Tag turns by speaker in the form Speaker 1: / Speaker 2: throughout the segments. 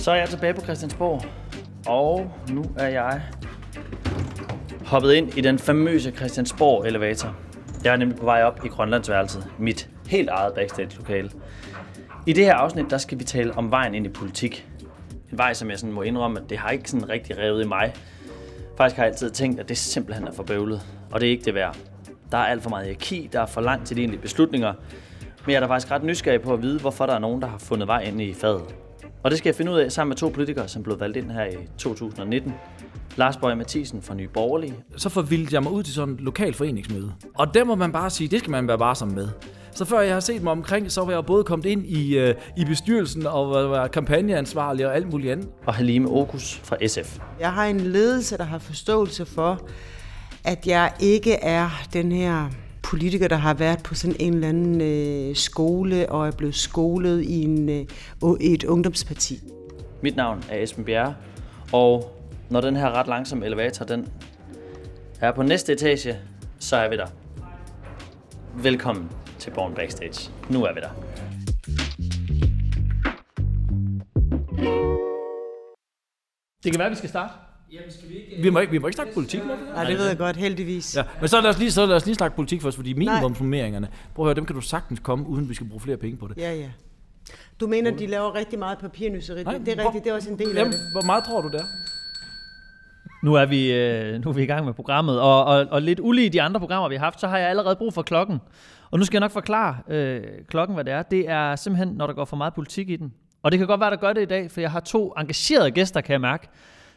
Speaker 1: Så er jeg tilbage på Christiansborg, og nu er jeg hoppet ind i den famøse Christiansborg-elevator. Jeg er nemlig på vej op i Grønlandsværelset, mit helt eget backstage-lokale. I det her afsnit, der skal vi tale om vejen ind i politik. En vej, som jeg sådan må indrømme, at det har ikke sådan rigtig revet i mig. Faktisk har jeg altid tænkt, at det simpelthen er for bøvlet, og det er ikke det værd. Der er alt for meget hierarki, der er for langt til de egentlige beslutninger, men jeg er da faktisk ret nysgerrig på at vide, hvorfor der er nogen, der har fundet vej ind i fadet. Og det skal jeg finde ud af sammen med to politikere, som blev valgt ind her i 2019. Lars Bøge Mathisen fra Nye Borgerlige.
Speaker 2: Så forvildte jeg mig ud til sådan et lokal foreningsmøde. Og der må man bare sige, det skal man være varsom med. Så før jeg har set mig omkring, så var jeg både kommet ind i, øh, i bestyrelsen og var kampagneansvarlig og alt muligt andet.
Speaker 1: Og Halime Okus fra SF.
Speaker 3: Jeg har en ledelse, der har forståelse for, at jeg ikke er den her politiker, der har været på sådan en eller anden øh, skole og er blevet skolet i, en, øh, et ungdomsparti.
Speaker 1: Mit navn er Esben Bjerre, og når den her ret langsomme elevator den er på næste etage, så er vi der. Velkommen til Born Backstage. Nu er vi der.
Speaker 4: Det kan være, vi skal starte.
Speaker 2: Jamen, skal vi ikke... Vi må ikke, vi må ikke snakke politik, må vi?
Speaker 3: Nej, det ved jeg godt, heldigvis.
Speaker 2: Ja, men så lad os lige, så lad os lige snakke politik først, fordi minimumsnormeringerne, prøv at høre, dem kan du sagtens komme, uden vi skal bruge flere penge på det.
Speaker 3: Ja, ja. Du mener, de laver rigtig meget papirnyseri. Det er rigtigt, det er også en del af
Speaker 2: Jamen,
Speaker 3: det.
Speaker 2: hvor meget tror du der?
Speaker 4: Nu er vi, øh, nu er vi i gang med programmet, og, og, og lidt ulige de andre programmer, vi har haft, så har jeg allerede brug for klokken. Og nu skal jeg nok forklare øh, klokken, hvad det er. Det er simpelthen, når der går for meget politik i den. Og det kan godt være, der gør det i dag, for jeg har to engagerede gæster, kan jeg mærke,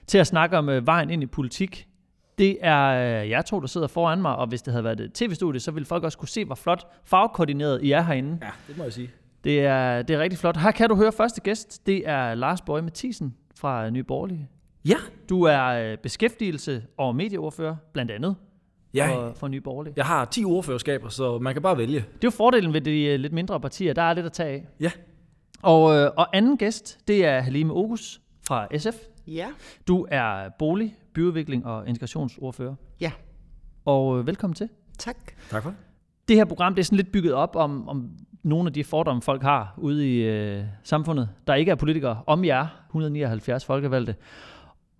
Speaker 4: til at snakke om øh, vejen ind i politik. Det er øh, jer to, der sidder foran mig, og hvis det havde været et tv-studie, så ville folk også kunne se, hvor flot farvekoordineret I er herinde.
Speaker 2: Ja, det må jeg sige.
Speaker 4: Det er, det er rigtig flot. Her kan du høre første gæst. Det er Lars Bøge Mathisen fra Nye Borgerlige.
Speaker 2: Ja.
Speaker 4: Du er øh, beskæftigelse- og medieordfører, blandt andet,
Speaker 2: Ja,
Speaker 4: for, for Nye Borgerlige.
Speaker 2: jeg har 10 ordførerskaber, så man kan bare vælge.
Speaker 4: Det er jo fordelen ved de øh, lidt mindre partier. Der er lidt at tage af.
Speaker 2: Ja.
Speaker 4: Og, øh, og anden gæst, det er Halime Ogus fra SF.
Speaker 3: Ja,
Speaker 4: Du er bolig, byudvikling og integrationsordfører.
Speaker 3: ja.
Speaker 4: Og øh, velkommen til.
Speaker 3: Tak.
Speaker 2: Tak for det.
Speaker 4: Det her program det er sådan lidt bygget op om, om nogle af de fordomme, folk har ude i øh, samfundet, der ikke er politikere, om jer, 179 folkevalgte.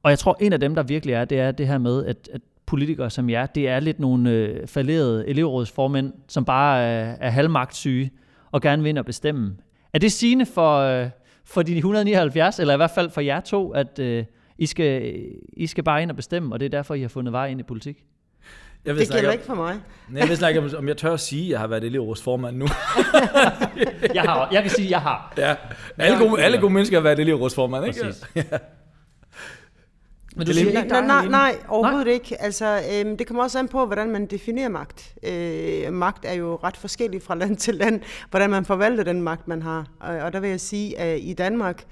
Speaker 4: Og jeg tror, en af dem, der virkelig er, det er det her med, at, at politikere som jer, det er lidt nogle øh, falderede elevrådsformænd, som bare øh, er halvmagtsyge og gerne vil ind og bestemme. Er det sigende for, øh, for de 179, eller i hvert fald for jer to, at øh, I, skal, I skal bare ind og bestemme, og det er derfor, I har fundet vej ind i politik?
Speaker 2: Jeg
Speaker 3: Det gælder ikke for mig.
Speaker 2: Nej, jeg ved slet ikke, om- om jeg tør at sige, at jeg har været elevrådsformand nu.
Speaker 4: Jeg, har, jeg kan sige, at jeg har.
Speaker 2: ja. Alle gode, alle gode mennesker har været elevrådsformand, ikke?
Speaker 4: Præcis.
Speaker 2: Ja.
Speaker 4: Men du
Speaker 2: er
Speaker 4: siger, ikke
Speaker 3: nej, nej, nej overhovedet nej. ikke. Altså, øhm, det kommer også an på, hvordan man definerer magt. Øh, magt er jo ret forskellig fra land til land, hvordan man forvalter den magt, man har. Og, og der vil jeg sige, at i Danmark,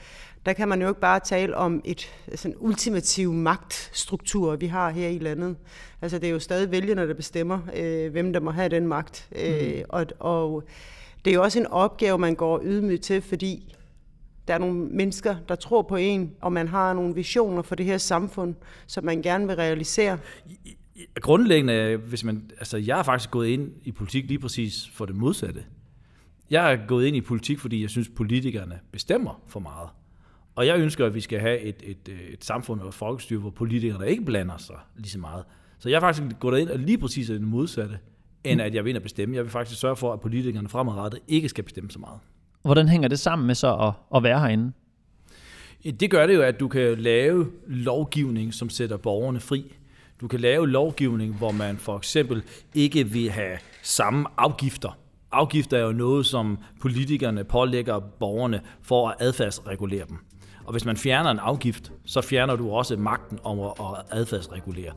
Speaker 3: der kan man jo ikke bare tale om et sådan ultimativ magtstruktur, vi har her i landet. Altså, det er jo stadig vælgerne, der bestemmer, øh, hvem der må have den magt. Øh, og, og det er jo også en opgave, man går ydmygt til, fordi der er nogle mennesker, der tror på en, og man har nogle visioner for det her samfund, som man gerne vil realisere.
Speaker 2: Grundlæggende, hvis man, altså jeg har faktisk gået ind i politik lige præcis for det modsatte. Jeg er gået ind i politik, fordi jeg synes, politikerne bestemmer for meget. Og jeg ønsker, at vi skal have et, et, et samfund og et folkestyre, hvor politikerne ikke blander sig lige så meget. Så jeg har faktisk gået ind og lige præcis er det modsatte, end at jeg vil ind og bestemme. Jeg vil faktisk sørge for, at politikerne fremadrettet ikke skal bestemme så meget.
Speaker 4: Hvordan hænger det sammen med så at, at være herinde?
Speaker 2: Det gør det jo, at du kan lave lovgivning, som sætter borgerne fri. Du kan lave lovgivning, hvor man for eksempel ikke vil have samme afgifter. Afgifter er jo noget, som politikerne pålægger borgerne for at adfærdsregulere dem. Og hvis man fjerner en afgift, så fjerner du også magten om at adfærdsregulere.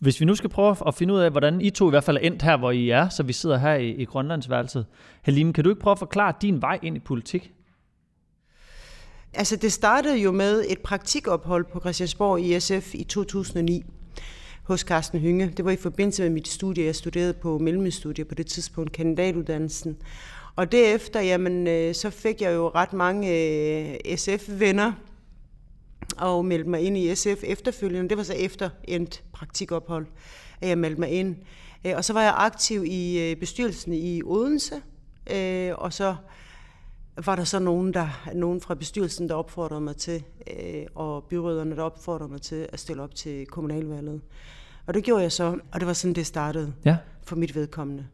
Speaker 4: Hvis vi nu skal prøve at finde ud af, hvordan I to i hvert fald er endt her, hvor I er, så vi sidder her i, i Grønlandsværelset. Halim, kan du ikke prøve at forklare din vej ind i politik?
Speaker 3: Altså, det startede jo med et praktikophold på Christiansborg i SF i 2009 hos Carsten Hynge. Det var i forbindelse med mit studie. Jeg studerede på mellemstudie på det tidspunkt, kandidatuddannelsen. Og derefter, jamen, øh, så fik jeg jo ret mange øh, SF-venner, og meldte mig ind i SF efterfølgende. Det var så efter endt praktikophold, at jeg meldte mig ind. Øh, og så var jeg aktiv i øh, bestyrelsen i Odense, øh, og så var der så nogen, der, nogen fra bestyrelsen, der opfordrede mig til, og byråderne, der opfordrede mig til at stille op til kommunalvalget. Og det gjorde jeg så, og det var sådan, det startede ja. for mit vedkommende.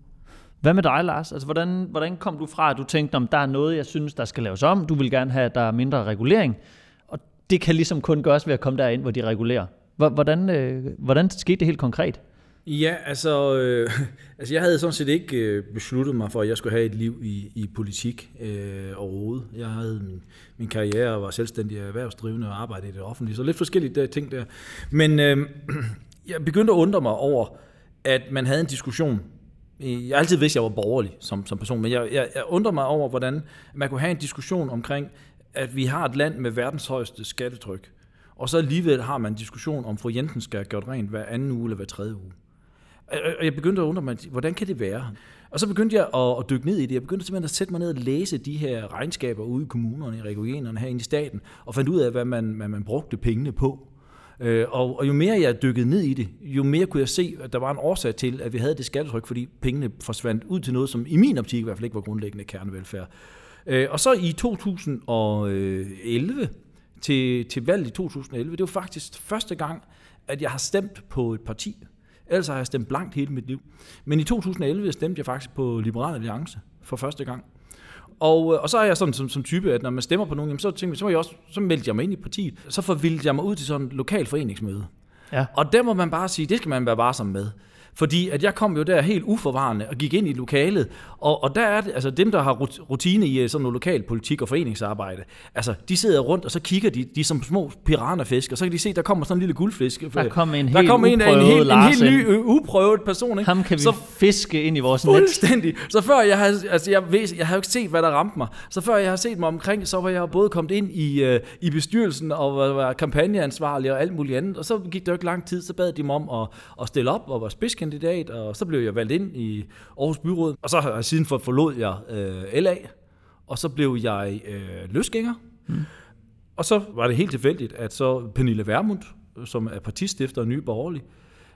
Speaker 4: Hvad med dig, Lars? Altså, hvordan, hvordan kom du fra, at du tænkte, om der er noget, jeg synes, der skal laves om? Du vil gerne have, at der er mindre regulering. Det kan ligesom kun gøres ved at komme derind, hvor de regulerer. Hvordan, øh, hvordan skete det helt konkret?
Speaker 2: Ja, altså, øh, altså jeg havde sådan set ikke øh, besluttet mig for, at jeg skulle have et liv i, i politik øh, overhovedet. Jeg havde min, min karriere og var selvstændig erhvervsdrivende og arbejdede i det offentlige, så lidt forskellige der, ting der. Men øh, jeg begyndte at undre mig over, at man havde en diskussion. Jeg har altid vidste, at jeg var borgerlig som, som person, men jeg, jeg, jeg undrer mig over, hvordan man kunne have en diskussion omkring, at vi har et land med verdens højeste skattetryk, og så alligevel har man en diskussion om, fru Jensen skal have gjort rent hver anden uge eller hver tredje uge. Og jeg begyndte at undre mig, hvordan kan det være? Og så begyndte jeg at, at dykke ned i det. Jeg begyndte simpelthen at sætte mig ned og læse de her regnskaber ude i kommunerne, i regionerne, herinde i staten, og fandt ud af, hvad man, hvad man brugte pengene på. Øh, og, og jo mere jeg dykkede ned i det, jo mere kunne jeg se, at der var en årsag til, at vi havde det skattetryk, fordi pengene forsvandt ud til noget, som i min optik i hvert fald ikke var grundlæggende kernevelfærd. Øh, og så i 2011, til, til valget i 2011, det var faktisk første gang, at jeg har stemt på et parti, Ellers har jeg stemt blankt hele mit liv. Men i 2011 stemte jeg faktisk på Liberal Alliance for første gang. Og, øh, og så er jeg sådan som, som type, at når man stemmer på nogen, jamen, så, tænker, så, jeg også, så meldte jeg mig ind i partiet. Så forvildte jeg mig ud til sådan et lokal foreningsmøde. Ja. Og der må man bare sige, det skal man være varsom med. Fordi at jeg kom jo der helt uforvarende og gik ind i lokalet, og, og der er det, altså dem, der har rutine i øh, sådan noget lokal politik og foreningsarbejde, altså de sidder rundt, og så kigger de, de som små piranhafisk, og så kan de se, der kommer sådan en lille guldfisk.
Speaker 4: Der kommer en
Speaker 2: der
Speaker 4: helt kommer en, en, en, helt,
Speaker 2: en helt ny, øh, uprøvet person. Ikke?
Speaker 4: Ham kan vi så, fiske ind i vores
Speaker 2: net. Fuldstændig. Så før jeg har, altså jeg, ved, jeg har jo ikke set, hvad der ramte mig, så før jeg har set mig omkring, så var jeg både kommet ind i, i bestyrelsen og var, var kampagneansvarlig og alt muligt andet, og så gik det jo ikke lang tid, så bad de mig om at, at stille op og var spidskandidat, og så blev jeg valgt ind i Aarhus Byråd, og så har jeg siden forlod jeg øh, LA, og så blev jeg øh, løsgænger. Mm. Og så var det helt tilfældigt, at så Pernille Vermund, som er partistifter og ny borgerlig,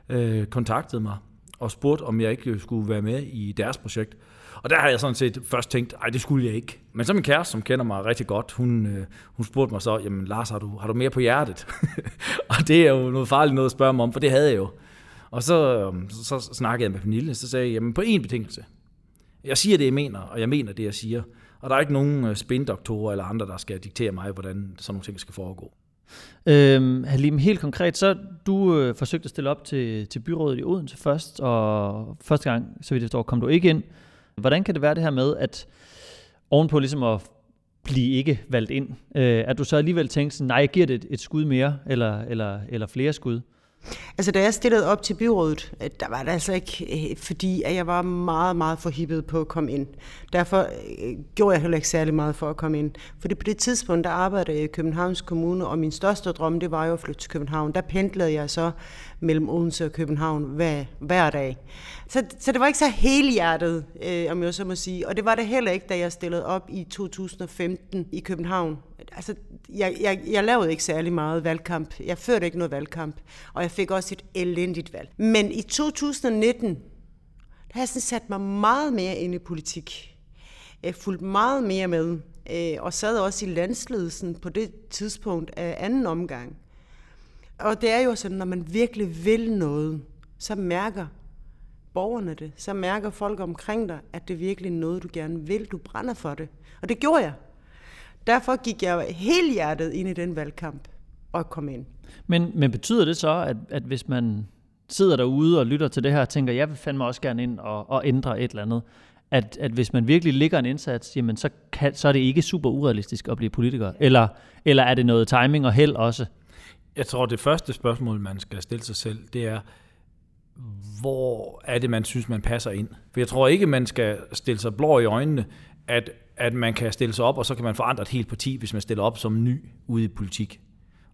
Speaker 2: øh, kontaktede mig og spurgte, om jeg ikke skulle være med i deres projekt. Og der har jeg sådan set først tænkt, nej, det skulle jeg ikke. Men så min kæreste, som kender mig rigtig godt, hun, øh, hun spurgte mig så, jamen Lars, har du, har du mere på hjertet? og det er jo noget farligt noget at spørge mig om, for det havde jeg jo. Og øhm, så, så, snakkede jeg med Pernille, så sagde jeg, jamen på én betingelse. Jeg siger det, jeg mener, og jeg mener det, jeg siger. Og der er ikke nogen øh, spindoktorer eller andre, der skal diktere mig, hvordan sådan nogle ting skal foregå.
Speaker 4: Øhm, Halim, helt konkret, så du øh, forsøgte at stille op til, til byrådet i Odense først, og første gang, så vidt jeg forstår, kom du ikke ind. Hvordan kan det være det her med, at ovenpå ligesom at blive ikke valgt ind, øh, at du så alligevel tænkte sådan, nej, jeg giver det et, et skud mere, eller, eller, eller flere skud?
Speaker 3: Altså, da jeg stillede op til byrådet, øh, der var det altså ikke, øh, fordi at jeg var meget, meget forhippet på at komme ind. Derfor øh, gjorde jeg heller ikke særlig meget for at komme ind. For det på det tidspunkt, der arbejdede jeg i Københavns Kommune, og min største drøm, det var jo at flytte til København. Der pendlede jeg så mellem Odense og København hver, hver dag. Så, så det var ikke så helhjertet, øh, om jeg så må sige. Og det var det heller ikke, da jeg stillede op i 2015 i København. Altså, jeg, jeg, jeg lavede ikke særlig meget valgkamp. Jeg førte ikke noget valgkamp. Og jeg fik også et elendigt valg. Men i 2019, der har jeg sådan sat mig meget mere ind i politik. Jeg fulgte meget mere med. Øh, og sad også i landsledelsen på det tidspunkt af anden omgang. Og det er jo sådan, når man virkelig vil noget, så mærker borgerne det. Så mærker folk omkring dig, at det virkelig er noget, du gerne vil. Du brænder for det. Og det gjorde jeg. Derfor gik jeg helt hjertet ind i den valgkamp og kom ind.
Speaker 4: Men, men betyder det så, at, at hvis man sidder derude og lytter til det her og tænker, jeg vil fandme også gerne ind og, og ændre et eller andet, at, at hvis man virkelig ligger en indsats, jamen så, kan, så er det ikke super urealistisk at blive politiker? Eller, eller er det noget timing og held også?
Speaker 2: Jeg tror, det første spørgsmål, man skal stille sig selv, det er, hvor er det, man synes, man passer ind? For jeg tror ikke, man skal stille sig blå i øjnene, at, at man kan stille sig op, og så kan man forandre et helt parti, hvis man stiller op som ny ude i politik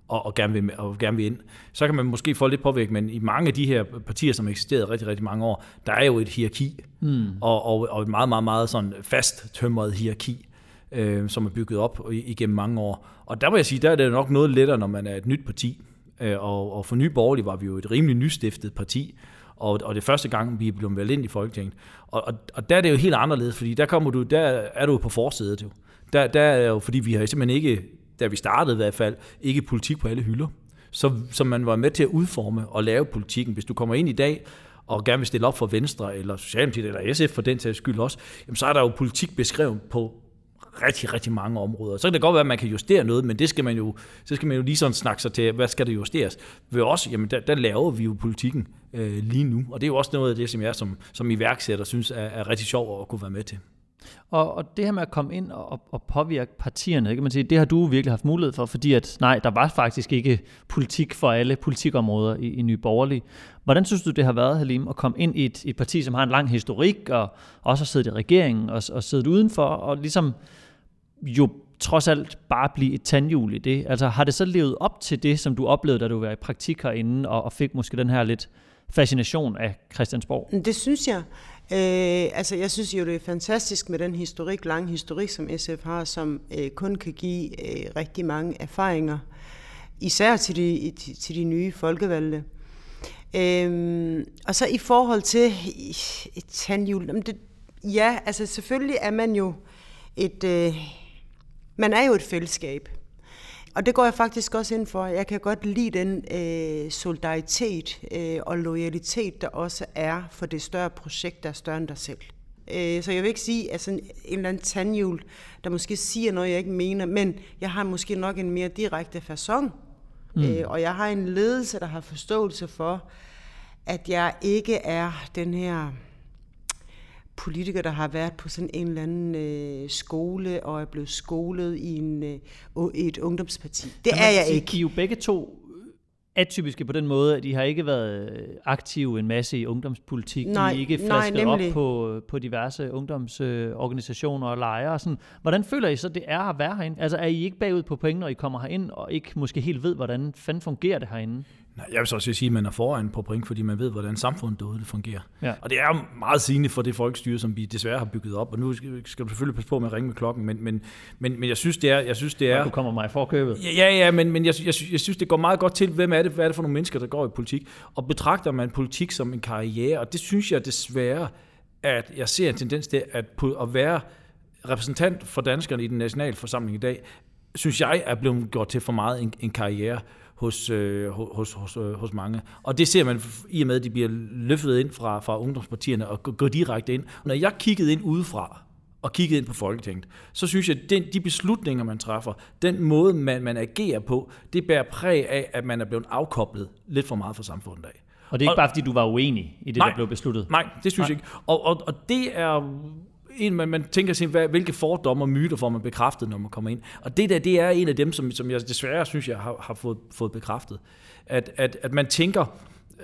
Speaker 2: og, og, gerne vil, og gerne vil ind. Så kan man måske få lidt påvirkning, men i mange af de her partier, som har eksisteret rigtig, rigtig mange år, der er jo et hierarki, mm. og, og, og et meget, meget, meget sådan fast tømret hierarki. øh, som er bygget op igennem mange år. Og der må jeg sige, der er det nok noget lettere, når man er et nyt parti. Øh, og, og for Nye Borgerlige var vi jo et rimelig nystiftet parti, og, og det er første gang, vi er blevet valgt ind i Folketinget. Og, og, og der er det jo helt anderledes, fordi der, kommer du, der er du på forsædet jo. Der, der er jo, fordi vi har simpelthen ikke, da vi startede i hvert fald, ikke politik på alle hylder. Så, så man var med til at udforme og lave politikken. Hvis du kommer ind i dag og gerne vil stille op for Venstre, eller Socialdemokratiet, eller SF for den sags skyld også, jamen så er der jo politik beskrevet på rigtig, rigtig mange områder. Så kan det godt være, at man kan justere noget, men det skal man jo, så skal man jo lige sådan snakke sig til, hvad skal det justeres? Ved os, jamen der, der laver vi jo politikken øh, lige nu, og det er jo også noget af det, som jeg som, som iværksætter synes er, er rigtig sjovt at kunne være med til.
Speaker 4: Og, og det her med at komme ind og, og påvirke partierne, kan man sige, det har du virkelig haft mulighed for, fordi at nej, der var faktisk ikke politik for alle politikområder i, i Nye Borgerlige. Hvordan synes du, det har været, Halim, at komme ind i et, et parti, som har en lang historik, og også har siddet i regeringen, og, og siddet udenfor, og ligesom jo trods alt bare blive et tandhjul i det? Altså har det så levet op til det, som du oplevede, da du var i praktik herinde, og, og fik måske den her lidt fascination af Christiansborg?
Speaker 3: Det synes jeg. Øh, altså, jeg synes jo, det er fantastisk med den historik, lang historik, som SF har, som øh, kun kan give øh, rigtig mange erfaringer, især til de, til de nye folkevalgte. Øhm, og så i forhold til et tandhjul, det, ja, altså selvfølgelig er man jo et, øh, man er jo et fællesskab. Og det går jeg faktisk også ind for. Jeg kan godt lide den øh, solidaritet øh, og loyalitet, der også er for det større projekt, der er større end dig selv. Øh, så jeg vil ikke sige, at sådan en eller anden tandhjul, der måske siger noget, jeg ikke mener, men jeg har måske nok en mere direkte façon. Mm. Øh, og jeg har en ledelse, der har forståelse for, at jeg ikke er den her politiker, der har været på sådan en eller anden øh, skole og er blevet skolet i en, øh, et ungdomsparti. Det er jeg ikke.
Speaker 4: I er jo begge to atypiske på den måde, at I har ikke været øh, aktive en masse i ungdomspolitik. Nej, I er ikke flasket nej, op på, på diverse ungdomsorganisationer og lejre. Og sådan. Hvordan føler I så, det er at være herinde? Altså er I ikke bagud på point, når I kommer herind, og ikke måske helt ved, hvordan fanden fungerer det herinde?
Speaker 2: Nej, jeg vil så også sige, at man er foran på point, fordi man ved, hvordan samfundet derude det fungerer. Ja. Og det er meget sigende for det folkestyre, som vi desværre har bygget op. Og nu skal du selvfølgelig passe på med at ringe med klokken, men, men, men, men jeg synes, det er... Jeg synes, det er
Speaker 4: ja, du kommer mig for købet.
Speaker 2: Ja, ja, ja men, men jeg, jeg, jeg, synes, det går meget godt til, hvem er det, hvad er det for nogle mennesker, der går i politik. Og betragter man politik som en karriere, og det synes jeg desværre, at jeg ser en tendens til, at, at være repræsentant for danskerne i den nationale forsamling i dag, synes jeg er blevet gjort til for meget en, en karriere hos, øh, hos, hos, øh, hos mange. Og det ser man i og med, at de bliver løftet ind fra, fra ungdomspartierne og går direkte ind. Når jeg kiggede ind udefra, og kiggede ind på Folketinget, så synes jeg, at den, de beslutninger, man træffer, den måde, man, man agerer på, det bærer præg af, at man er blevet afkoblet lidt for meget fra samfundet af.
Speaker 4: Og det er ikke og, bare, fordi du var uenig i det, nej, der blev besluttet?
Speaker 2: Nej, det synes nej. jeg ikke. Og, og, og det er en, man, man tænker sig, hvad, hvilke fordomme og myter får man bekræftet, når man kommer ind. Og det der, det er en af dem, som, som jeg desværre synes, jeg har, har fået, fået bekræftet. At, at, at man tænker,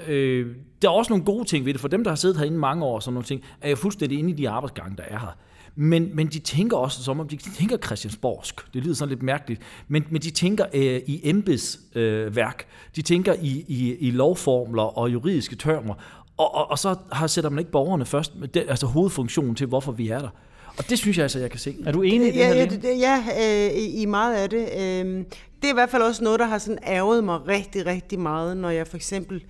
Speaker 2: øh, der er også nogle gode ting ved det. For dem, der har siddet herinde mange år, sådan nogle ting, er jeg fuldstændig inde i de arbejdsgange, der er her. Men, men de tænker også som om, de tænker Christiansborgsk. Det lyder sådan lidt mærkeligt. Men, men de tænker øh, i embedsværk. Øh, de tænker i, i, i lovformler og juridiske termer. Og, og, og så har, sætter man ikke borgerne først, det, altså hovedfunktionen til, hvorfor vi er der. Og det synes jeg altså, jeg kan se.
Speaker 4: Er du enig i det
Speaker 3: ja,
Speaker 4: her?
Speaker 3: Ja, det, ja øh, i, i meget af det. Øh, det er i hvert fald også noget, der har sådan ærget mig rigtig, rigtig meget, når jeg for eksempel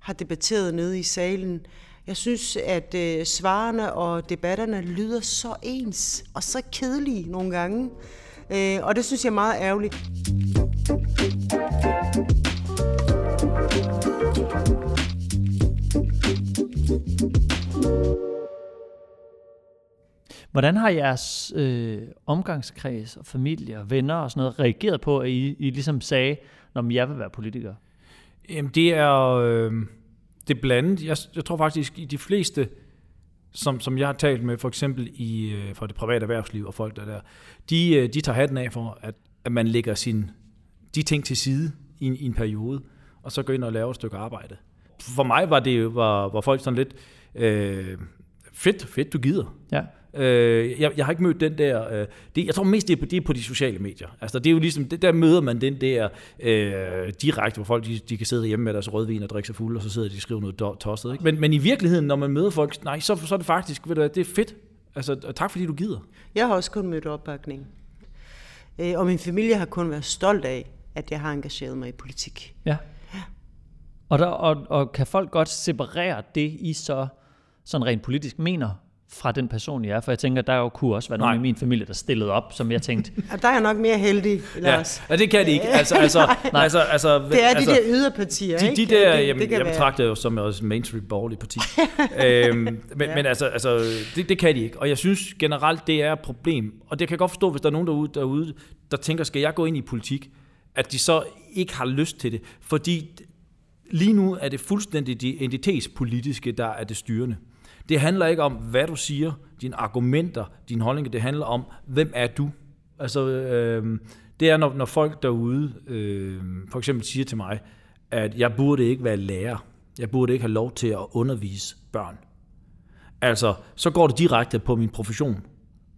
Speaker 3: har debatteret nede i salen. Jeg synes, at øh, svarene og debatterne lyder så ens og så kedelige nogle gange. Øh, og det synes jeg er meget ærgerligt.
Speaker 4: Hvordan har jeres øh, omgangskreds og familie og venner og sådan noget reageret på, at I, I ligesom sagde, når jeg vil være politiker?
Speaker 2: Jamen det er, øh, det er blandet. Jeg, jeg tror faktisk, i de fleste, som, som jeg har talt med, for eksempel i, øh, for det private erhvervsliv og folk der der, de, øh, de tager hatten af for, at, at man lægger sin, de ting til side i, i en periode, og så går ind og laver et stykke arbejde. For mig var det var, var folk sådan lidt, øh, fedt, fedt du gider.
Speaker 4: Ja.
Speaker 2: Øh, jeg, jeg har ikke mødt den der... Øh, det, jeg tror mest, det er, på, det er på de sociale medier. Altså, det er jo ligesom, det, der møder man den der øh, direkte, hvor folk de, de kan sidde hjemme med deres rødvin og drikke sig fuld, og så sidder de og skriver noget tosset. Ikke? Men, men i virkeligheden, når man møder folk, nej, så, så er det faktisk, ved du, det er fedt, Altså, tak fordi du gider.
Speaker 3: Jeg har også kun mødt opbakning. Øh, og min familie har kun været stolt af, at jeg har engageret mig i politik.
Speaker 4: Ja. Og, der, og, og kan folk godt separere det, I så sådan rent politisk mener, fra den person, jeg er? For jeg tænker, der jo kunne også være nogen i min familie, der stillede op, som jeg tænkte,
Speaker 3: Og der er jeg nok mere heldig, Lars.
Speaker 2: Ja, det kan de ikke. Altså, altså,
Speaker 4: Nej.
Speaker 2: altså, altså,
Speaker 3: Det er
Speaker 2: altså,
Speaker 3: de der yderpartier,
Speaker 2: de,
Speaker 3: ikke?
Speaker 2: de der,
Speaker 3: det,
Speaker 2: jamen,
Speaker 3: det
Speaker 2: jeg betragter jo som også mainstream borgerlig parti. øhm, men,
Speaker 3: Ja.
Speaker 2: men altså, altså det, det kan de ikke. Og jeg synes generelt, det er et problem. Og det kan jeg godt forstå, hvis der er nogen derude, derude, der tænker, skal jeg gå ind i politik? At de så ikke har lyst til det. Fordi lige nu er det fuldstændig de identitetspolitiske, der er det styrende. Det handler ikke om, hvad du siger, dine argumenter, dine holdninger. Det handler om, hvem er du? Altså, øh, det er, når, når folk derude øh, for eksempel siger til mig, at jeg burde ikke være lærer. Jeg burde ikke have lov til at undervise børn. Altså, så går det direkte på min profession.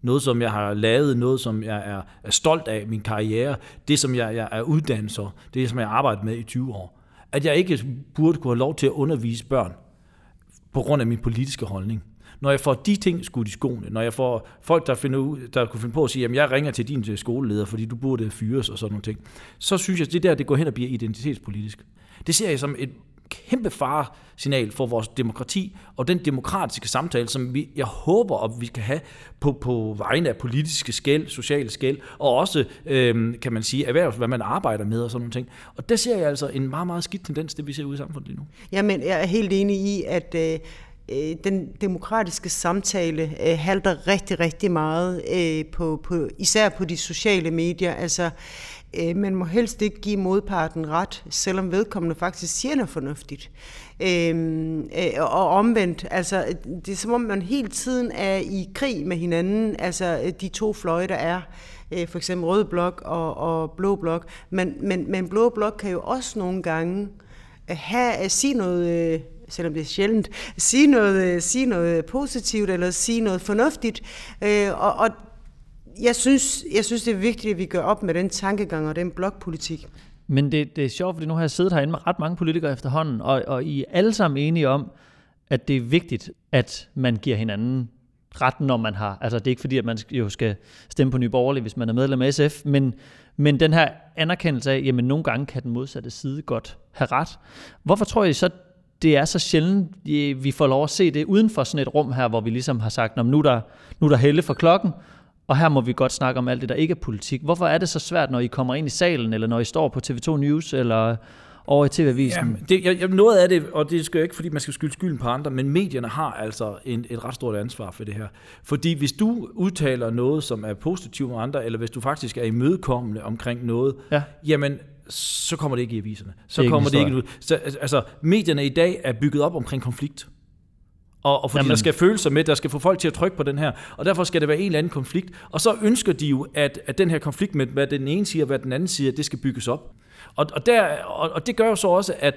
Speaker 2: Noget, som jeg har lavet, noget, som jeg er, er stolt af, min karriere, det, som jeg, jeg er uddannet det, som jeg har arbejdet med i 20 år. At jeg ikke burde kunne have lov til at undervise børn på grund af min politiske holdning. Når jeg får de ting skudt i skoene, når jeg får folk, der, finder ud, der kunne finde på at sige, at jeg ringer til din øh, skoleleder, fordi du burde fyres og sådan nogle ting, så synes jeg, at det der, det går hen og bliver identitetspolitisk. Det ser jeg som et kæmpe faresignal for vores demokrati og den demokratiske samtale, som vi, jeg håber, at vi kan have på, på vegne af politiske skæld, sociale skæld, og også, øhm, kan man sige, erhvervs, hvad man arbejder med og sådan nogle ting. Og der ser jeg altså en meget, meget skidt tendens, det vi ser ude i samfundet lige nu.
Speaker 3: Jamen, jeg er helt enig i, at øh, øh den demokratiske samtale øh, halter rigtig, rigtig meget, øh, på, på, især på de sociale medier. Altså, øh, man må helst ikke give modparten ret, selvom vedkommende faktisk siger noget fornuftigt. Øh, øh, og omvendt, altså, det er som om man hele tiden er i krig med hinanden, altså de to fløje, der er øh, for eksempel rød blok og, og blå blok. Men, men, men blå blok kan jo også nogle gange øh, have, at sige noget, øh, selvom det er sjældent, sige noget, øh, sige noget positivt eller sige noget fornuftigt. Øh, og, og jeg synes, jeg synes, det er vigtigt, at vi gør op med den tankegang og den blokpolitik.
Speaker 4: Men det, det er sjovt, fordi nu har jeg siddet herinde med ret mange politikere efterhånden, og, og I er alle sammen enige om, at det er vigtigt, at man giver hinanden ret, når man har. Altså det er ikke fordi, at man jo skal stemme på Nye Borgerlige, hvis man er medlem af SF, men, men den her anerkendelse af, jamen nogle gange kan den modsatte side godt have ret. Hvorfor tror I så, det er så sjældent, vi får lov at se det uden for sådan et rum her, hvor vi ligesom har sagt, nu er der, nu er der helle for klokken, og her må vi godt snakke om alt det, der ikke er politik. Hvorfor er det så svært, når I kommer ind i salen, eller når I står på TV2 News, eller over i TV-avisen?
Speaker 2: Jamen, det, jeg, noget af det, og det skal jo ikke, fordi man skal skylde skylden på andre, men medierne har altså en, et ret stort ansvar for det her. Fordi hvis du udtaler noget, som er positivt med andre, eller hvis du faktisk er imødekommende omkring noget,
Speaker 4: Ja.
Speaker 2: jamen, så kommer det ikke i aviserne. Så
Speaker 4: Det er
Speaker 2: kommer det ikke ud. Så, altså, medierne i dag er bygget op omkring konflikt. Og, og fordi
Speaker 4: Jamen.
Speaker 2: Der skal følelser med, der skal få folk til at trykke på den her, og derfor skal det være en eller anden konflikt. Og så ønsker de jo, at, at den her konflikt med, hvad den ene siger, og hvad den anden siger, det skal bygges op. Og, og, der, og, og det gør jo så også, at,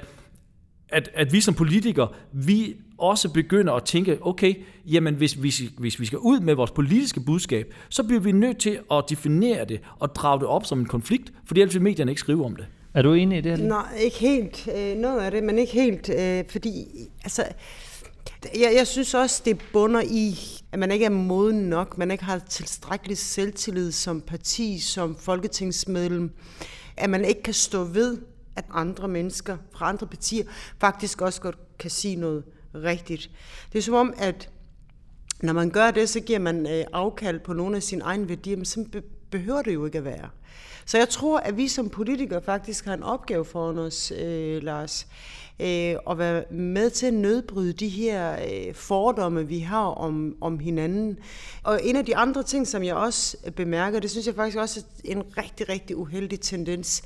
Speaker 2: at, at vi som politikere, vi også begynder at tænke, okay, jamen hvis, hvis, hvis vi skal ud med vores politiske budskab, så bliver vi nødt til at definere det og drage det op som en konflikt, fordi ellers vil medierne ikke skrive om det.
Speaker 4: Er du enig i det her?
Speaker 3: Nej, ikke helt. Øh, noget af det, men ikke helt. Øh, fordi, altså, jeg, jeg synes også, det bunder i, at man ikke er moden nok. Man ikke har tilstrækkelig selvtillid som parti, som folketingsmedlem. At man ikke kan stå ved, at andre mennesker fra andre partier faktisk også godt kan sige noget rigtigt. Det er som om, at når man gør det, så giver man øh, afkald på nogle af sine egne værdier, men sådan behøver det jo ikke at være. Så jeg tror, at vi som politikere faktisk har en opgave foran os, øh, Lars, øh, at være med til at nedbryde de her øh, fordomme, vi har om, om hinanden. Og en af de andre ting, som jeg også bemærker, det synes jeg faktisk også er en rigtig, rigtig uheldig tendens.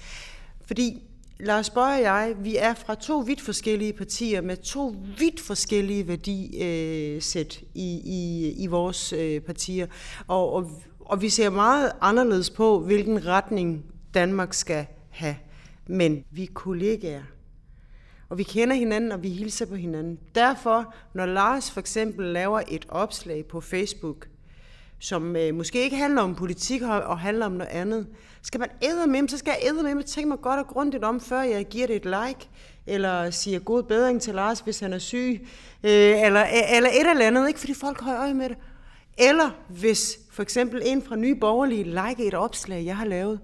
Speaker 3: Fordi Lars Bøge og jeg, vi er fra to vidt forskellige partier med to vidt forskellige værdisæt i, i, i vores øh, partier. Og, og, og vi ser meget anderledes på, hvilken retning Danmark skal have. Men vi kollegaer. Og vi kender hinanden, og vi hilser på hinanden. Derfor, når Lars for eksempel laver et opslag på Facebook, som øh, måske ikke handler om politik og, og handler om noget andet, skal man æde med så skal jeg æde med tænke mig godt og grundigt om, før jeg giver det et like, eller siger god bedring til Lars, hvis han er syg, øh, eller, eller et eller andet, ikke fordi folk har øje med det. Eller hvis for eksempel en fra Nye Borgerlige like et opslag, jeg har lavet.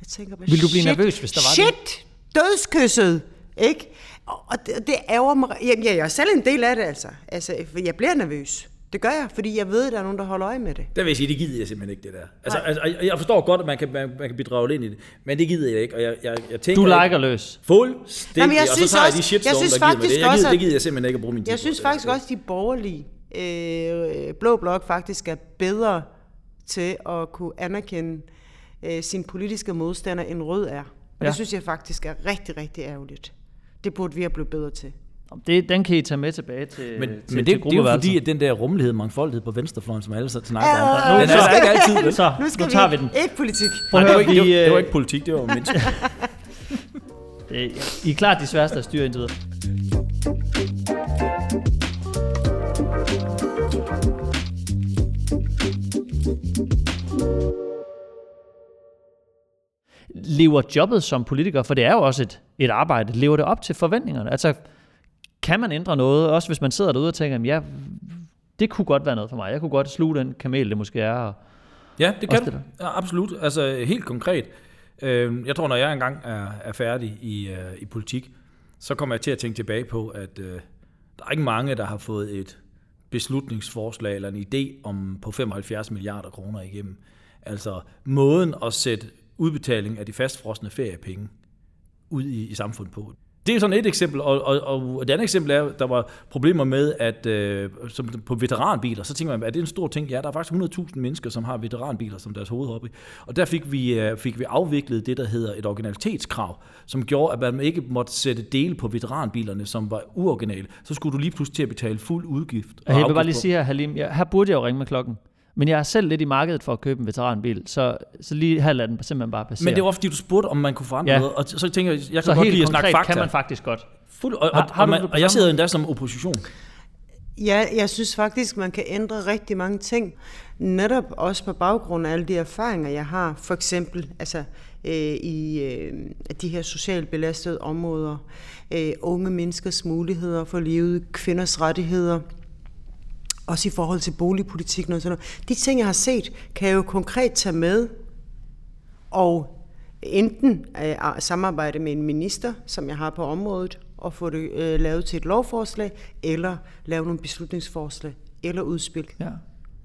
Speaker 3: Jeg tænker bare,
Speaker 4: Vil du blive
Speaker 3: shit,
Speaker 4: nervøs, hvis der var det?
Speaker 3: shit, dødskysset, ikke? Og det, det ærger mig. Jamen, jeg er selv en del af det, altså. altså. Jeg bliver nervøs. Det gør jeg, fordi jeg ved, at der er nogen, der holder øje med det.
Speaker 2: Der vil jeg sige, det gider jeg simpelthen ikke, det der. Altså, altså jeg forstår godt, at man kan, man, man kan blive draget ind i det, men det gider jeg ikke, og jeg, jeg, jeg tænker...
Speaker 4: Du liker løs.
Speaker 2: Fuldstændig,
Speaker 3: Jamen, jeg
Speaker 2: og så
Speaker 3: synes
Speaker 2: tager jeg
Speaker 3: også-
Speaker 2: de
Speaker 3: jeg
Speaker 2: shitstorm,
Speaker 3: synes
Speaker 2: der giver mig det. Jeg
Speaker 3: også,
Speaker 2: gider,
Speaker 3: at-
Speaker 2: det gider jeg simpelthen ikke at bruge min tid
Speaker 3: Jeg synes faktisk også, at de borgerlige øh, blå blok faktisk er bedre til at kunne anerkende øh, sin politiske modstander, end rød er. Og
Speaker 4: Ja.
Speaker 3: det synes jeg faktisk er rigtig, rigtig ærgerligt. Det burde vi have blevet bedre til.
Speaker 4: Det, den kan I tage med tilbage til
Speaker 2: Men,
Speaker 4: til,
Speaker 2: men
Speaker 4: til
Speaker 2: det, det er jo fordi, at den der rummelighed, mangfoldighed på venstrefløjen, som alle så snakker
Speaker 3: Øh,
Speaker 2: om,
Speaker 3: nu
Speaker 2: den
Speaker 3: så-
Speaker 2: er der ikke altid. vel?
Speaker 4: Så,
Speaker 3: Nu skal
Speaker 4: nu tager vi
Speaker 3: vi
Speaker 4: den.
Speaker 3: ikke politik.
Speaker 4: Prøv
Speaker 2: Nej, det, var ikke, det, var, det var
Speaker 4: øh,
Speaker 2: ikke politik, det var mennesker.
Speaker 4: det- I er klart de sværeste at styre indtil videre. Lever jobbet som politiker, for det er jo også et, et arbejde, lever det op til forventningerne? Altså, kan man ændre noget, også hvis man sidder derude og tænker, jamen, ja, det kunne godt være noget for mig. Jeg kunne godt sluge den kamel, det måske er. Og,
Speaker 2: Ja, det kan
Speaker 4: det
Speaker 2: ja, absolut. Altså helt konkret. Øh, jeg tror, når jeg engang er, er færdig i, øh, i politik, så kommer jeg til at tænke tilbage på, at øh, der er ikke mange, der har fået et beslutningsforslag eller en idé om på 75 milliarder kroner igennem. Altså måden at sætte udbetaling af de fastfrosne feriepenge ud i, i samfundet på. Det er sådan et eksempel, og, og, og et andet eksempel er, at der var problemer med, at øh, som på veteranbiler, så tænker man, er det en stor ting? Ja, der er faktisk 100.000 mennesker, som har veteranbiler som deres hovedhobby. Og der fik vi, øh, fik vi afviklet det, der hedder et originalitetskrav, som gjorde, at man ikke måtte sætte dele på veteranbilerne, som var uoriginale. Så skulle du lige pludselig til at betale fuld udgift.
Speaker 4: og jeg vil bare lige sige her, Halim, jeg, her burde jeg jo ringe med klokken. Men jeg er selv lidt i markedet for at købe en veteranbil, så, så lige her lader den simpelthen bare passere.
Speaker 2: Men det var fordi, du spurgte, om man kunne forandre
Speaker 4: Ja.
Speaker 2: noget, og så tænker jeg, jeg
Speaker 4: så
Speaker 2: kan godt lide
Speaker 4: helt
Speaker 2: at snakke fakta.
Speaker 4: kan man faktisk godt.
Speaker 2: Fuld, og,
Speaker 4: Har-
Speaker 2: og,
Speaker 4: har
Speaker 2: og, man, og jeg sidder endda som opposition.
Speaker 3: Ja, jeg synes faktisk, man kan ændre rigtig mange ting. Netop også på baggrund af alle de erfaringer, jeg har. For eksempel altså, øh, i øh, de her socialt belastede områder. Øh, unge menneskers muligheder for livet, kvinders rettigheder. Også i forhold til boligpolitikken og sådan noget. De ting, jeg har set, kan jeg jo konkret tage med og enten øh, samarbejde med en minister, som jeg har på området, og få det øh, lavet til et lovforslag, eller lave nogle beslutningsforslag, eller udspil.
Speaker 4: Ja.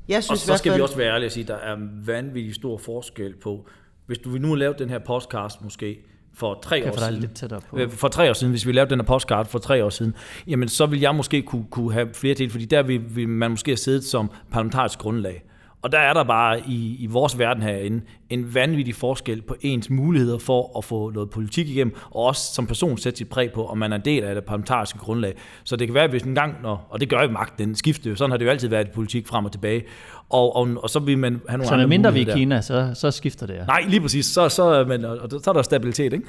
Speaker 3: Jeg
Speaker 2: Og
Speaker 3: synes i
Speaker 2: så skal vi også være ærlige og sige, at der er vanvittig stor forskel på, hvis du nu har lavet den her podcast måske for tre
Speaker 4: Kan
Speaker 2: år siden.
Speaker 4: lidt tættere på.
Speaker 2: Øh, For tre år siden, hvis vi lavede den her podcast for tre år siden, jamen så vil jeg måske kunne, kunne have flere til, fordi der vil, vil man måske have siddet som parlamentarisk grundlag. Og der er der bare i, i vores verden herinde en vanvittig forskel på ens muligheder for at få noget politik igennem, og også som person sætte sit præg på, om man er en del af det parlamentariske grundlag. Så det kan være, hvis en gang, når, og det gør jo magten, den skifter jo, sådan har det jo altid været i politik frem og tilbage, og, og, og så vil man have nogle
Speaker 4: Så
Speaker 2: andre
Speaker 4: medmindre vi i. Kina, så, så skifter det. Ja.
Speaker 2: Nej, lige præcis, så, så, men, og, så er der stabilitet, ikke?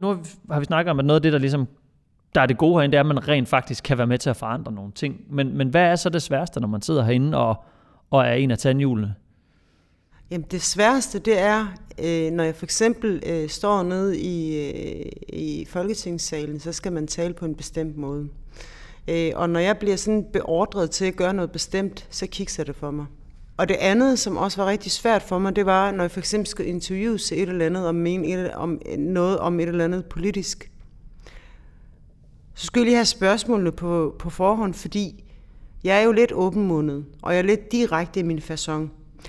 Speaker 4: Nu har vi- har vi snakket om, at noget af det, der ligesom der er det gode herinde, det er, at man rent faktisk kan være med til at forandre nogle ting. Men, men hvad er så det sværeste, når man sidder herinde og, og er en af tandhjulene?
Speaker 3: jamen det sværeste, det er, øh, når jeg for eksempel øh, står nede i, øh, i Folketingssalen, så skal man tale på en bestemt måde. Øh, og når jeg bliver sådan beordret til at gøre noget bestemt, så kikser det for mig. Og det andet, som også var rigtig svært for mig, det var, når jeg for eksempel skulle interviews et eller andet, og mene et, om noget om et eller andet politisk. Så skulle jeg lige have spørgsmålene på, på forhånd, fordi jeg er jo lidt åbenmundet, og jeg er lidt direkte i min façon.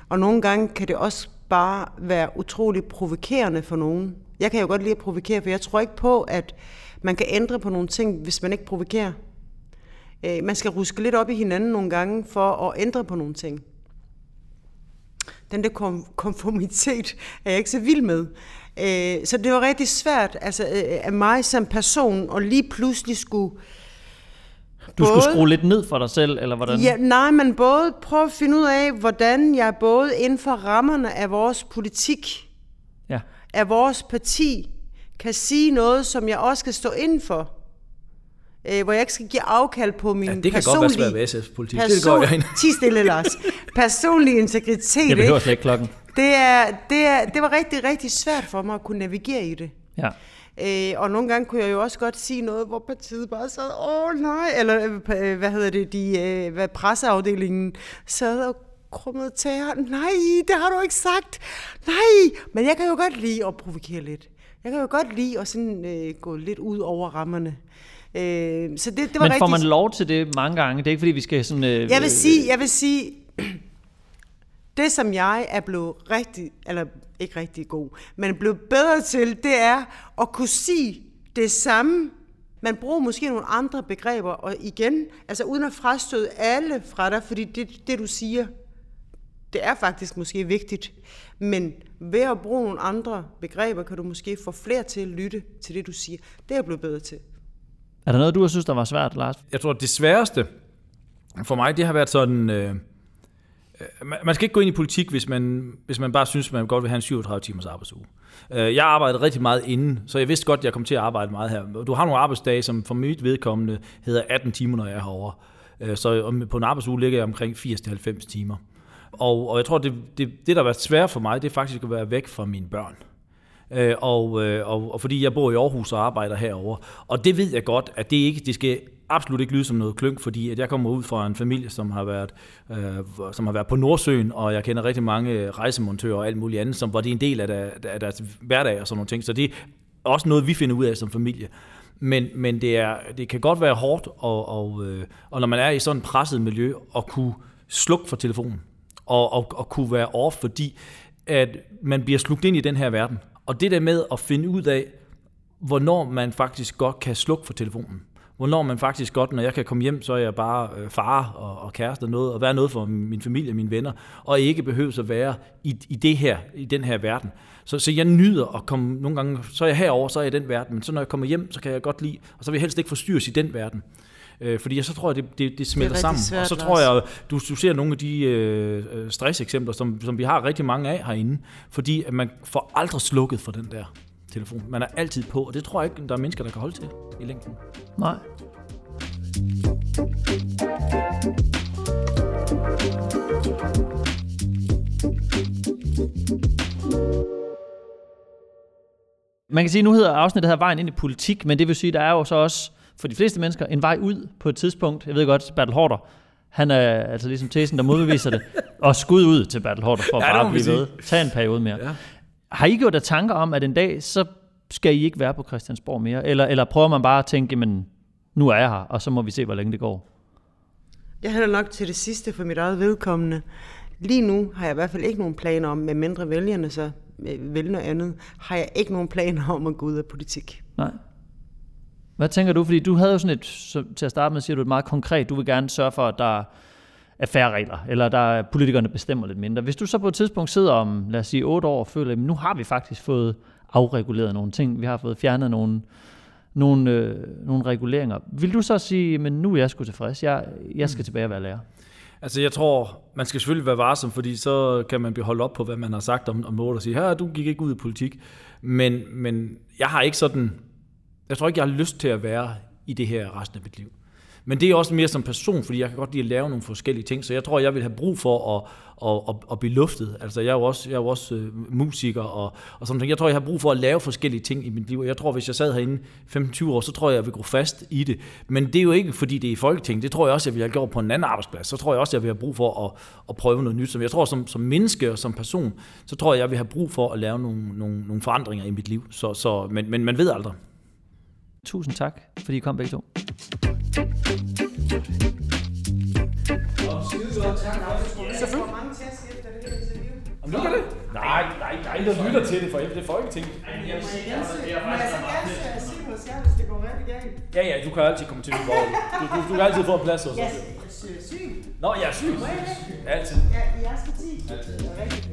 Speaker 3: Og nogle gange kan det også bare være utrolig provokerende for nogen. Jeg kan jo godt lide at provokere, for jeg tror ikke på, at man kan ændre på nogle ting, hvis man ikke provokerer. Øh, man skal ruske lidt op i hinanden nogle gange for at ændre på nogle ting. Den der konformitet er jeg ikke så vild med. Øh, så det var rigtig svært altså, øh, af mig som person at lige pludselig skulle
Speaker 4: du skulle skrue lidt ned for dig selv, eller hvordan?
Speaker 3: Ja, nej, men både prøve at finde ud af, hvordan jeg både inden for rammerne af vores politik,
Speaker 4: ja.
Speaker 3: af vores parti, kan sige noget, som jeg også skal stå inden for. Øh, hvor jeg ikke skal give afkald på min
Speaker 2: Ja, det kan godt være svært ved SF's politik. Det går jeg ind.
Speaker 3: Ti stille, Lars. Personlig integritet,
Speaker 4: Jeg behøver slet ikke klokken.
Speaker 3: Det, er, det, er, det var rigtig, rigtig svært for mig at kunne navigere i det.
Speaker 4: Ja.
Speaker 3: Øh, og nogle gange kunne jeg jo også godt sige noget, hvor partiet bare sad, åh nej, eller øh, hvad hedder det, de, øh, hvad presseafdelingen sad og krummet tæer. Nej, det har du ikke sagt. Nej, men jeg kan jo godt lide at provokere lidt. Jeg kan jo godt lide at sådan, øh, gå lidt ud over rammerne. Øh, så det, det var
Speaker 4: Men får
Speaker 3: rigtig...
Speaker 4: man lov til det mange gange? Det er ikke fordi, vi skal sådan... Øh,
Speaker 3: Jeg vil sige, jeg vil sige, det som jeg er blevet rigtig, eller ikke rigtig god, men blevet bedre til, det er at kunne sige det samme. Man bruger måske nogle andre begreber, og igen, altså uden at frastøde alle fra dig, fordi det, det du siger, det er faktisk måske vigtigt. Men ved at bruge nogle andre begreber, kan du måske få flere til at lytte til det, du siger. Det er jeg blevet bedre til.
Speaker 4: Er der noget, du har synes, der var svært, Lars?
Speaker 2: Jeg tror, det sværeste for mig, det har været sådan... Øh, Øh, man- man skal ikke gå ind i politik, hvis man, hvis man bare synes, man godt vil have en 37 timers arbejdsuge. Øh, jeg arbejdede rigtig meget inden, så jeg vidste godt, at jeg kom til at arbejde meget her. Du har nogle arbejdsdage, som for mit vedkommende hedder 18 timer, når jeg er herovre. Øh, så på en arbejdsuge ligger jeg omkring 80-90 timer. Og, og jeg tror, det, det, det, der har været svært for mig, det er faktisk at være væk fra mine børn. Øh, og, og, og fordi jeg bor i Aarhus og arbejder herover, og det ved jeg godt, at det ikke, det skal absolut ikke lyde som noget klønk, fordi at jeg kommer ud fra en familie, som har været, øh, som har været på Nordsøen, og jeg kender rigtig mange øh, rejsemontører og alt muligt andet, som var det en del af, der, af deres hverdag og sådan nogle ting. Så det er også noget, vi finder ud af som familie. Men, men det, er, det kan godt være hårdt, og, og, øh, og når man er i sådan et presset miljø, at kunne slukke for telefonen, og, og, og kunne være off, fordi at man bliver slugt ind i den her verden. Og det der med at finde ud af, hvornår man faktisk godt kan slukke for telefonen. Hvornår man faktisk godt, når jeg kan komme hjem, så er jeg bare øh, far og, og kæreste og noget, og være noget for min familie og mine venner, og ikke behøver at være i, i det her, i den her verden. Så, så jeg nyder at komme, nogle gange, så er jeg herover, så er jeg i den verden, men så når jeg kommer hjem, så kan jeg godt lide, og så vil jeg helst ikke forstyrres i den verden. Øh, fordi jeg, så tror jeg, det, det, det smelter
Speaker 3: rigtig
Speaker 2: sammen.
Speaker 3: svært,
Speaker 2: og så tror jeg, du, du ser nogle af de øh, øh, stresseksempler, som, som vi har rigtig mange af herinde, fordi at man får aldrig slukket for den der telefon. Man er altid på, og det tror jeg ikke, der er mennesker, der kan holde til i længden.
Speaker 4: Nej. Man kan sige, at nu hedder afsnittet her Vejen ind i politik, men det vil sige, at der er jo så også for de fleste mennesker en vej ud på et tidspunkt. Jeg ved godt, Bertel Hårder, han er altså ligesom tesen, der modbeviser det, og skud ud til Bertel Hårder for
Speaker 2: Ja,
Speaker 4: bare at blive
Speaker 2: sige.
Speaker 4: ved. Tag en periode mere.
Speaker 2: Ja.
Speaker 4: Har I gjort jer tanker om, at en dag, så skal I ikke være på Christiansborg mere? Eller, eller prøver man bare at tænke, men nu er jeg her, og så må vi se, hvor længe det går?
Speaker 3: Jeg hælder nok til det sidste for mit eget vedkommende. Lige nu har jeg i hvert fald ikke nogen planer om, med mindre vælgerne så øh, vil noget andet, har jeg ikke nogen planer om at gå ud af politik.
Speaker 4: Nej. Hvad tænker du? Fordi du havde jo sådan et, til at starte med, siger du et meget konkret, du vil gerne sørge for, at der er færre regler, eller der er, politikerne bestemmer lidt mindre. Hvis du så på et tidspunkt sidder om, lad os sige, otte år og føler, at nu har vi faktisk fået afreguleret nogle ting, vi har fået fjernet nogle, nogle, øh, nogle reguleringer. Vil du så sige, men nu er jeg sgu tilfreds, jeg, jeg skal tilbage og være lærer?
Speaker 2: Altså jeg tror, man skal selvfølgelig være varsom, fordi så kan man blive holdt op på, hvad man har sagt om, om og sige, her, du gik ikke ud i politik. Men, men jeg har ikke sådan, jeg tror ikke, jeg har lyst til at være i det her resten af mit liv. Men det er også mere som person, fordi jeg kan godt lide at lave nogle forskellige ting, så jeg tror, jeg vil have brug for at, at, at, at blive luftet. Altså jeg er jo også, jeg er jo også øh, musiker og, og sådan noget. Jeg tror, jeg har brug for at lave forskellige ting i mit liv. Jeg tror, hvis jeg sad herinde 15-20 år, så tror jeg, jeg vil gå fast i det. Men det er jo ikke, fordi det er i Folketinget. Det tror jeg også, jeg vil have gjort på en anden arbejdsplads. Så tror jeg også, jeg vil have brug for at, at prøve noget nyt. Som jeg tror, som, som menneske og som person, så tror jeg, jeg vil have brug for at lave nogle, nogle, nogle forandringer i mit liv. Så, så, men, men man ved aldrig.
Speaker 4: Tusind tak, fordi I kom begge to.
Speaker 3: Selvfølgelig. Mange tæsk efter det her interview.
Speaker 2: Om du kan det? Nej, nej, der er ikke der lytter til det, for det er Folketinget.
Speaker 3: Må jeg så gerne jer, hvis det går rigtig galt?
Speaker 2: Ja, ja, du kan altid komme til Borgerlige. Du, du, du kan altid få en plads hos os.
Speaker 3: Jeg er syg.
Speaker 2: Nå, jeg er syg.
Speaker 3: Må jeg det?
Speaker 2: Altid.
Speaker 3: Ja, i jeres parti. Altid. Rigtigt.